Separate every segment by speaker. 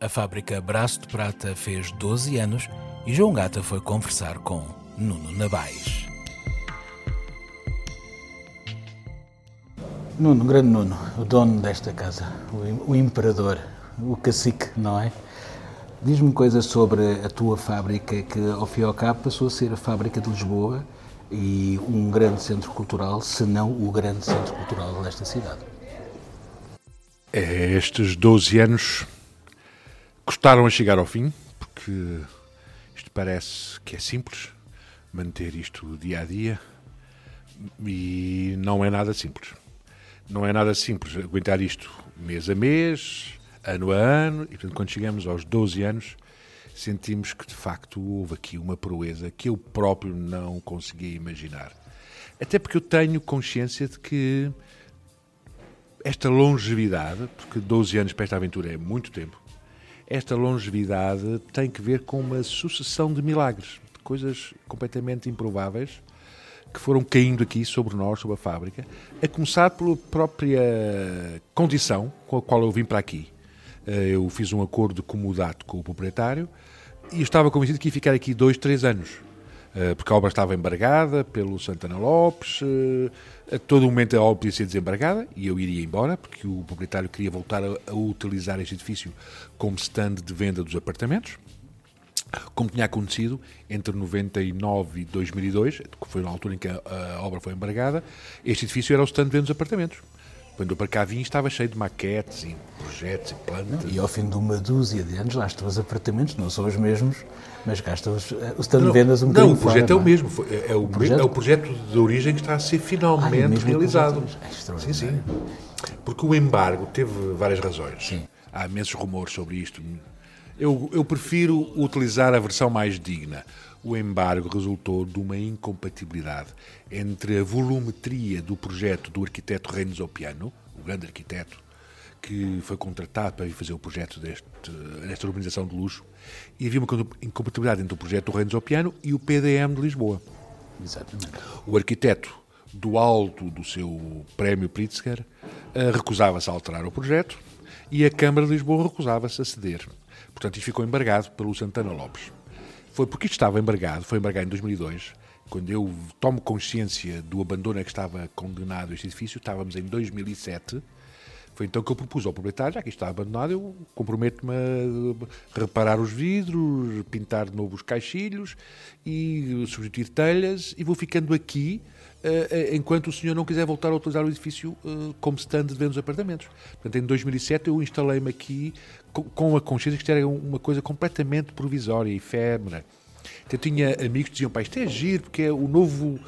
Speaker 1: A fábrica Braço de Prata fez 12 anos e João Gata foi conversar com Nuno Nabais. Nuno, grande Nuno, o dono desta casa, o, o imperador, o cacique, não é? Diz-me coisas sobre a tua fábrica que, ao fim e ao cabo, passou a ser a fábrica de Lisboa e um grande centro cultural, se não o grande centro cultural desta cidade.
Speaker 2: É, estes 12 anos custaram a chegar ao fim, porque isto parece que é simples, manter isto dia a dia, e não é nada simples. Não é nada simples aguentar isto mês a mês, ano a ano, e portanto, quando chegamos aos 12 anos, sentimos que de facto houve aqui uma proeza que eu próprio não conseguia imaginar. Até porque eu tenho consciência de que esta longevidade, porque 12 anos para esta aventura é muito tempo, esta longevidade tem que ver com uma sucessão de milagres, de coisas completamente improváveis que foram caindo aqui sobre nós, sobre a fábrica, a começar pela própria condição com a qual eu vim para aqui. Eh, eu fiz um acordo comodato com o proprietário e estava convencido que ia ficar aqui dois, três anos, porque a obra estava embargada pelo Santana Lopes, eh, a todo momento a obra podia ser desembargada e eu iria embora, porque o proprietário queria voltar a, utilizar este edifício como stand de venda dos apartamentos como tinha acontecido entre 99 e 2002, que foi na altura em que a obra foi embargada, este edifício era o stand de venda dos apartamentos. Quando eu para cá vim, estava cheio de maquetes e projetos e plantas.
Speaker 1: E ao fim de uma dúzia de anos, lá estão os apartamentos, não são os mesmos, mas cá estão os, o stand de vendas um
Speaker 2: bocadinho Não, o projeto fora, é o é? mesmo. É, é, o, o projeto? é o projeto de origem que está a ser finalmente ah, realizado. É sim, sim. Porque o embargo teve várias razões. Sim. Há imensos rumores sobre isto. Eu, eu prefiro utilizar a versão mais digna. O embargo resultou de uma incompatibilidade entre a volumetria do projeto do arquiteto Reinos Opiano, o grande arquiteto, que foi contratado para vir fazer o projeto deste, desta urbanização de luxo, e havia uma incompatibilidade entre o projeto do Reinos Opiano e o PDM de Lisboa.
Speaker 1: Exatamente.
Speaker 2: O arquiteto, do alto do seu prémio Pritzker, eh, recusava-se a alterar o projeto e a Câmara de Lisboa recusava-se a ceder. Portanto, isto ficou embargado pelo Santana Lopes. Foi porque isto estava embargado, foi embargado em 2002, quando eu tomo consciência do abandono a que estava condenado este edifício, estávamos em 2007, foi então que eu propus ao proprietário, já que isto está abandonado, eu comprometo-me a reparar os vidros, pintar de novo os caixilhos e substituir telhas e vou ficando aqui enquanto o senhor não quiser voltar a utilizar o edifício uh, como stand de venda dos apartamentos. Portanto, em 2007 eu instalei-me aqui com, a consciência que isto era uma coisa completamente provisória, efêmera. Eu tinha amigos que diziam, pá, isto é giro, porque é o novo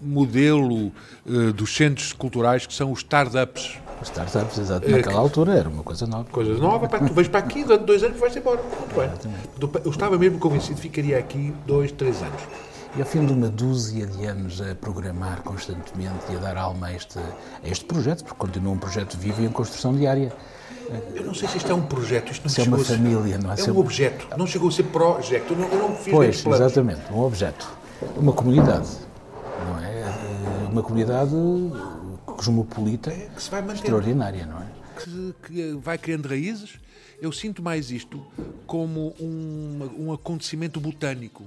Speaker 2: modelo uh, dos centros culturais que são os startups.
Speaker 1: Os startups, exato. Naquela uh, altura era uma coisa nova.
Speaker 2: Coisa nova, pá, tu vais para aqui, durante dois anos vais embora. Muito bem. Eu estava mesmo convencido que ficaria aqui dois, três anos.
Speaker 1: E ao fim de uma dúzia de anos a programar constantemente e a dar alma a este, a este projeto, porque continua um projeto vivo e em construção diária.
Speaker 2: Eu não sei se isto é um projeto, isto não
Speaker 1: se é uma família, não é?
Speaker 2: É um objeto, não chegou a ser projeto, eu não, eu não fiz
Speaker 1: Pois, exatamente, um objeto. Uma comunidade, não é? é uma comunidade cosmopolita é, que se vai extraordinária, não é?
Speaker 2: Que, que, vai criando raízes. Eu sinto mais isto como um, um acontecimento botânico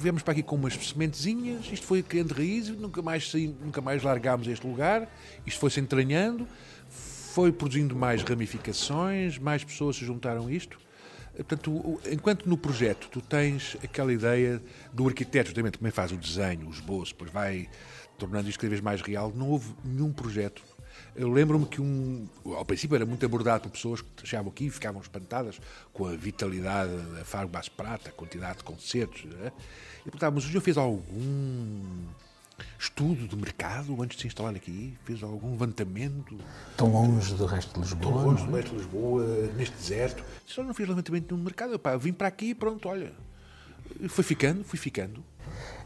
Speaker 2: viemos para aqui com umas sementezinhas, isto foi criando raízes, nunca mais, nunca mais largámos este lugar, isto foi se entranhando, foi produzindo mais ramificações, mais pessoas se juntaram a isto. Portanto, enquanto no projeto tu tens aquela ideia do arquiteto, justamente também faz o desenho, o esboço, depois vai tornando isto cada vez mais real, não houve nenhum projeto eu lembro-me que um, ao princípio era muito abordado por pessoas que chegavam aqui e ficavam espantadas com a vitalidade da Faro Bas Prata, a quantidade de concertos. Né? E perguntava, mas o senhor fez algum estudo de mercado antes de se instalar aqui? Fez algum levantamento?
Speaker 1: Tão longe do resto de Lisboa?
Speaker 2: Tão longe do é? resto de Lisboa, neste deserto. Só não fiz levantamento no mercado. Pá, vim para aqui e pronto, olha. Foi ficando, fui ficando.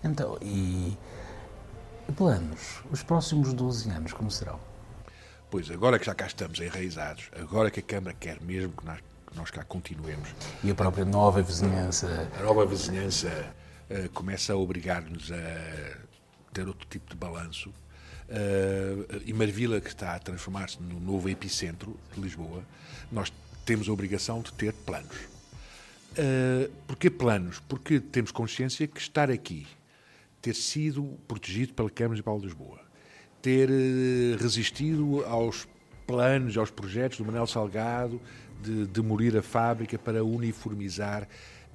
Speaker 1: Então, e planos? Os próximos 12 anos, como serão?
Speaker 2: Pois, agora que já cá estamos enraizados, agora que a Câmara quer mesmo que nós, que nós cá continuemos.
Speaker 1: E a própria nova vizinhança.
Speaker 2: A nova vizinhança uh, começa a obrigar-nos a ter outro tipo de balanço. Uh, e Marvila, que está a transformar-se no novo epicentro de Lisboa, nós temos a obrigação de ter planos. Uh, porquê planos? Porque temos consciência que estar aqui, ter sido protegido pela Câmara Municipal de Lisboa, ter uh, resistido aos planos, aos projetos do Manuel Salgado de demolir a fábrica para uniformizar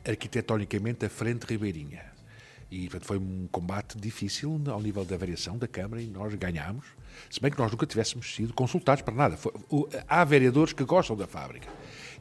Speaker 2: arquitetonicamente a frente ribeirinha. E portanto, foi um combate difícil ao nível da variação da Câmara e nós ganhámos, se bem que nós nunca tivéssemos sido consultados para nada. Foi, o, há vereadores que gostam da fábrica.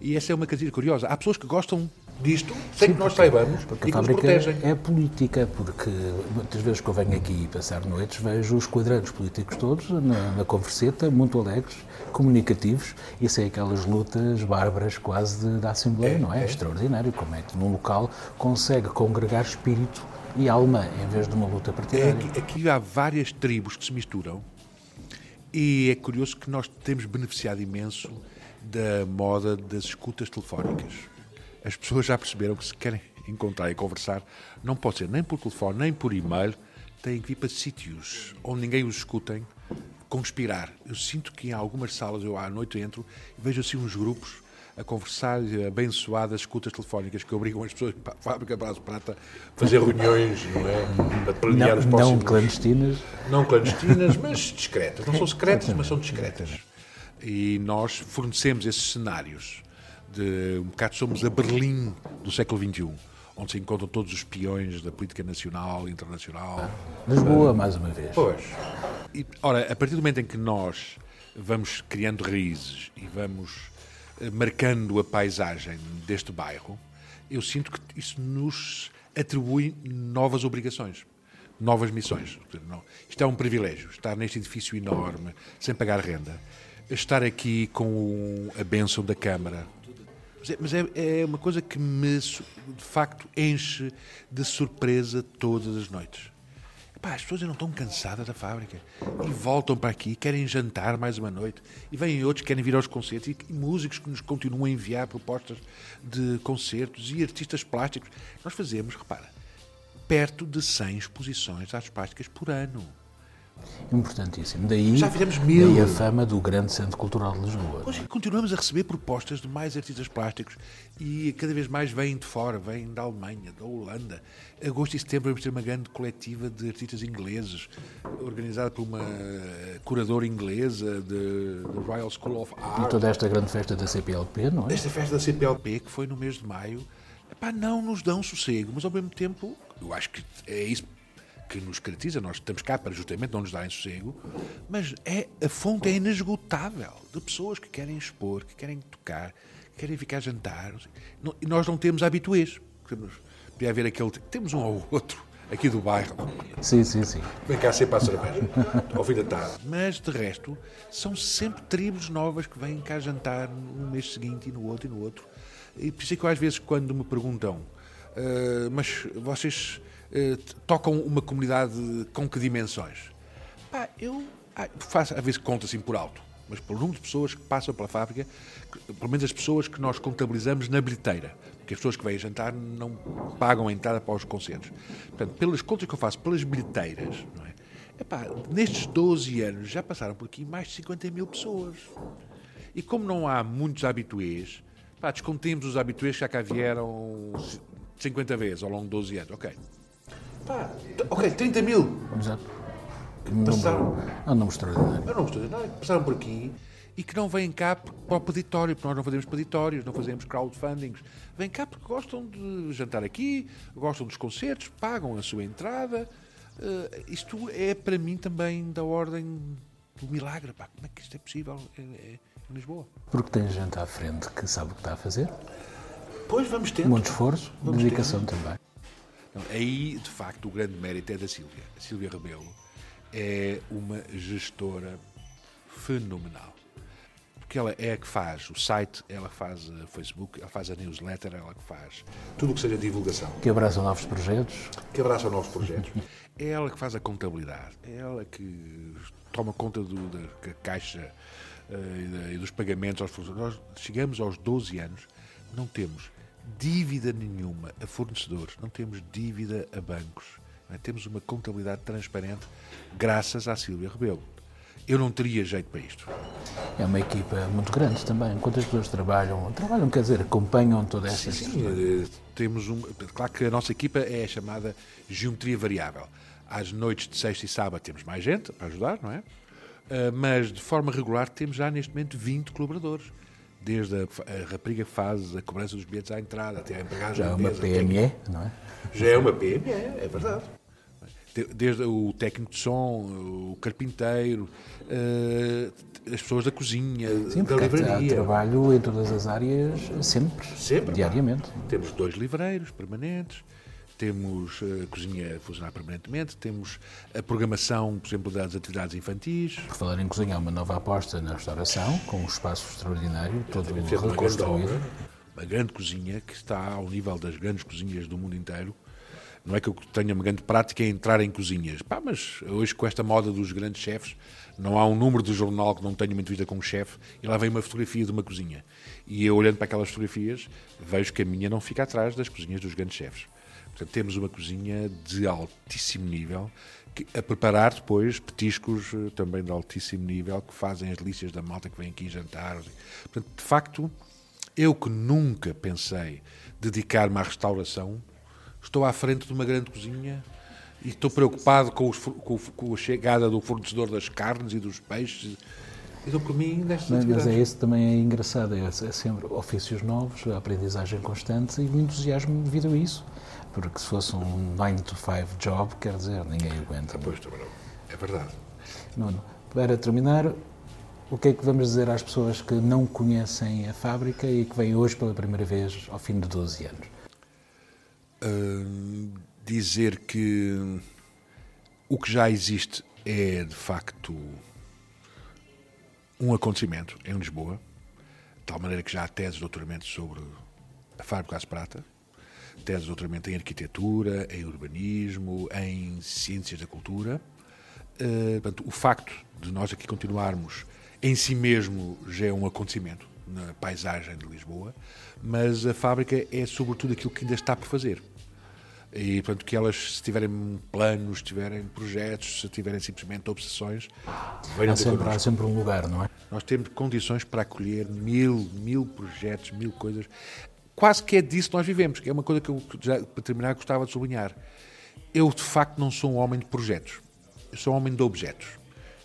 Speaker 2: E essa é uma coisa curiosa. Há pessoas que gostam disto, sem Sim, que nós saibamos,
Speaker 1: porque
Speaker 2: e
Speaker 1: a fábrica é política, porque muitas vezes que eu venho aqui passar noites, vejo os quadrantes políticos todos na, na converseta, muito alegres, comunicativos, e sei aquelas lutas bárbaras quase de, da Assembleia, é, não é? é? Extraordinário como é que num local consegue congregar espírito e alma em vez de uma luta partidária.
Speaker 2: Aqui, aqui há várias tribos que se misturam e é curioso que nós temos beneficiado imenso da moda das escutas telefónicas. As pessoas já perceberam que se querem encontrar e conversar, não pode ser nem por telefone, nem por e-mail, têm que ir para sítios onde ninguém os escutem, conspirar. Eu sinto que em algumas salas, eu à noite entro e vejo assim uns grupos a conversar, abençoadas escutas telefónicas que obrigam as pessoas para a fábrica Braço Prata a fazer reuniões, não é? Para planear
Speaker 1: não, os próximos... Não clandestinas.
Speaker 2: Não clandestinas, mas discretas. Não são secretas, mas são discretas. E nós fornecemos esses cenários. De, um bocado somos a Berlim do século XXI onde se encontram todos os peões da política nacional e internacional.
Speaker 1: Lisboa, mais uma vez.
Speaker 2: Pois. E, ora, a partir do momento em que nós vamos criando raízes e vamos marcando a paisagem deste bairro, eu sinto que isso nos atribui novas obrigações, novas missões. Isto é um privilégio, estar neste edifício enorme, sem pagar renda, estar aqui com a bênção da Câmara. Mas é, é uma coisa que me, de facto, enche de surpresa todas as noites. Epá, as pessoas não estão cansadas da fábrica e voltam para aqui, querem jantar mais uma noite e vêm outros que querem vir aos concertos e, e músicos que nos continuam a enviar propostas de concertos e artistas plásticos. Nós fazemos, repara, perto de 100 exposições de artes plásticas por ano.
Speaker 1: Importantíssimo. Daí,
Speaker 2: Já fizemos mil.
Speaker 1: Daí a fama do grande centro cultural de Lisboa.
Speaker 2: Pois, continuamos a receber propostas de mais artistas plásticos e cada vez mais vêm de fora, vêm da Alemanha, da Holanda. Agosto e setembro vamos ter uma grande coletiva de artistas ingleses, organizada por uma curadora inglesa de Royal School of Art.
Speaker 1: E toda esta grande festa da CPLP, não é?
Speaker 2: Esta festa da CPLP, que foi no mês de maio, epá, não nos dão sossego, mas ao mesmo tempo, eu acho que é isso que nos caracteriza, nós estamos cá para justamente não nos darem sossego, mas é, a fonte é inesgotável de pessoas que querem expor, que querem tocar, que querem ficar a jantar. e nós não temos habituês. Podia haver aquele. Temos um ou outro aqui do bairro.
Speaker 1: Sim, sim, sim.
Speaker 2: Vem cá sempre a cerveja, ao fim da tarde. Mas, de resto, são sempre tribos novas que vêm cá jantar no mês seguinte e no outro e no outro. E por isso é que eu, às vezes, quando me perguntam, uh, mas vocês tocam uma comunidade com que dimensões? Pá, eu ah, faço, às vezes conto assim por alto, mas pelo número de pessoas que passam pela fábrica, pelo menos as pessoas que nós contabilizamos na bilheteira, porque as pessoas que vêm jantar não pagam a entrada para os concertos. Portanto, pelas contas que eu faço, pelas bilheteiras, não é? Epá, nestes 12 anos já passaram por aqui mais de 50 mil pessoas. E como não há muitos habituês, pá, descontemos os habituês que já cá vieram 50 vezes ao longo de 12 anos. Ok, Pá, ok, 30 mil.
Speaker 1: Exato.
Speaker 2: Passaram.
Speaker 1: É um número extraordinário.
Speaker 2: É um número extraordinário. Passaram por aqui e que não vêm cá para o peditório, porque nós não fazemos peditórios, não fazemos crowdfundings. Vêm cá porque gostam de jantar aqui, gostam dos concertos, pagam a sua entrada. Uh, isto é para mim também da ordem do milagre. Pá. Como é que isto é possível em, em Lisboa?
Speaker 1: Porque tem gente à frente que sabe o que está a fazer.
Speaker 2: Pois vamos ter.
Speaker 1: Muito esforço, vamos dedicação tendo.
Speaker 2: Aí, de facto, o grande mérito é da Sílvia. A Sílvia Rebelo é uma gestora fenomenal. Porque ela é a que faz o site, ela faz o Facebook, ela faz a newsletter, ela que faz tudo o que seja divulgação.
Speaker 1: Que abraça novos projetos.
Speaker 2: Que abraça novos projetos. é ela que faz a contabilidade, é ela que toma conta do, da caixa uh, e dos pagamentos aos funcionários. Nós chegamos aos 12 anos, não temos dívida nenhuma a fornecedores, não temos dívida a bancos. É? Temos uma contabilidade transparente graças à Sílvia Rebelo. eu não teria jeito para isto.
Speaker 1: É uma equipa muito grande também. Quantas pessoas trabalham? Trabalham, quer dizer, acompanham toda essa
Speaker 2: sim, sim. Temos um. Claro que a nossa equipa é chamada geometria variável. Às noites de sexta e sábado temos mais gente para ajudar, não é? Uh, mas de forma regular temos já neste momento 20 colaboradores. Desde a, a rapariga que faz a cobrança dos bilhetes à entrada até a empregada.
Speaker 1: Já é uma PME, não é?
Speaker 2: Já é uma PME, é verdade desde o técnico de som, o carpinteiro, uh, as pessoas da cozinha,
Speaker 1: Sim,
Speaker 2: da livraria.
Speaker 1: Há trabalho em todas as áreas sempre, sempre diariamente.
Speaker 2: Temos dois livreiros permanentes, temos a cozinha a funcionar permanentemente, temos a programação, por exemplo, das atividades infantis.
Speaker 1: Por falar em cozinha, há uma nova aposta na restauração, com um espaço extraordinário, todo reconstruído.
Speaker 2: Uma, uma grande cozinha que está ao nível das grandes cozinhas do mundo inteiro não é que eu tenha uma grande prática em entrar em cozinhas. Pá, mas hoje, com esta moda dos grandes chefes, não há um número de jornal que não tenha uma entrevista com um chefe e lá vem uma fotografia de uma cozinha. E eu, olhando para aquelas fotografias, vejo que a minha não fica atrás das cozinhas dos grandes chefes. Portanto, temos uma cozinha de altíssimo nível, que, a preparar depois petiscos eh, também de altíssimo nível, que fazem as delícias da malta que vem aqui jantar. Portanto, de facto, eu que nunca pensei dedicar-me à restauração, estou à frente de uma grande cozinha e estou preocupado com, os, com, com, a chegada do fornecedor das carnes e dos peixes. Então, por mim, nestas
Speaker 1: mas, mas é isso também é engraçado, é, é, sempre ofícios novos, aprendizagem constante e o entusiasmo devido a isso. Porque se fosse um 9 to 5 job, quer dizer, ninguém aguenta.
Speaker 2: Ah, pois, é verdade.
Speaker 1: Nuno, para terminar, o que é que vamos dizer às pessoas que não conhecem a fábrica e que vêm hoje pela primeira vez ao fim de 12 anos?
Speaker 2: dizer que o que já existe é de facto um acontecimento em Lisboa, de tal maneira que já há teses de doutoramento sobre a fábrica de prata, teses de doutoramento em arquitetura, em urbanismo, em ciências da cultura. Uh, portanto, o facto de nós aqui continuarmos em si mesmo já é um acontecimento na paisagem de Lisboa, mas a fábrica é sobretudo aquilo que ainda está por fazer. E, portanto, que elas, se tiverem planos, se tiverem projetos, se tiverem simplesmente obsessões,
Speaker 1: há sempre, há sempre um lugar, não é?
Speaker 2: Nós temos condições para acolher mil, mil projetos, mil coisas. Quase que é disso que nós vivemos, que é uma coisa que eu, já, para terminar, gostava de sublinhar. Eu, de facto, não sou um homem de projetos. Eu sou um homem de objetos.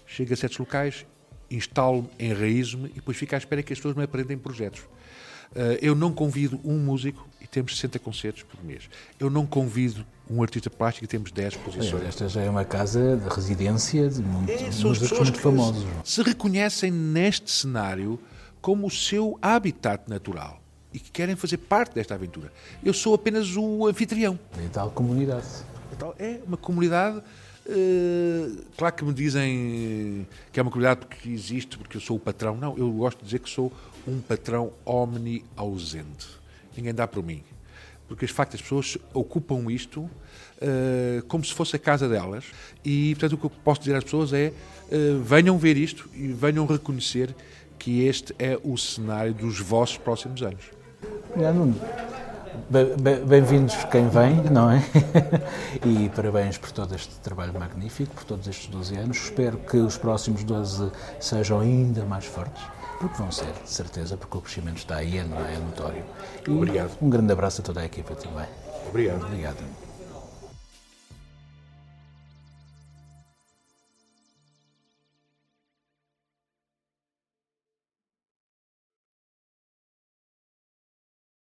Speaker 2: Chego a certos locais, instalo-me, enraizo-me e depois fico à espera que as pessoas me aprendem projetos. Eh, eu não convido um músico e temos 60 concertos por mês. Eu não convido um artista plástico e temos 10 posições.
Speaker 1: Esta já é uma casa de residência de muito, é, músicos muito famosos.
Speaker 2: Se reconhecem neste cenário como o seu habitat natural e que querem fazer parte desta aventura. Eu sou apenas o anfitrião.
Speaker 1: E tal comunidade.
Speaker 2: É uma comunidade Uh, claro que me dizem que é uma comunidade porque existe, porque eu sou o patrão. Não, eu gosto de dizer que sou um patrão omni-ausente. Ninguém dá por mim. Porque, de facto, as pessoas ocupam isto uh, como se fosse a casa delas. E, portanto, o que eu posso dizer às pessoas é uh, venham ver isto e venham reconhecer que este é o cenário dos vossos próximos anos.
Speaker 1: Obrigado, Nuno. Bem-vindos quem vem, não é? e parabéns por todo este trabalho magnífico, por todos estes 12 anos. Espero que os próximos 12 sejam ainda mais fortes, porque vão ser, de certeza, porque o crescimento está aí, é, é notório. E
Speaker 2: Obrigado.
Speaker 1: Um grande abraço a toda a equipa também.
Speaker 2: Obrigado.
Speaker 1: Obrigado.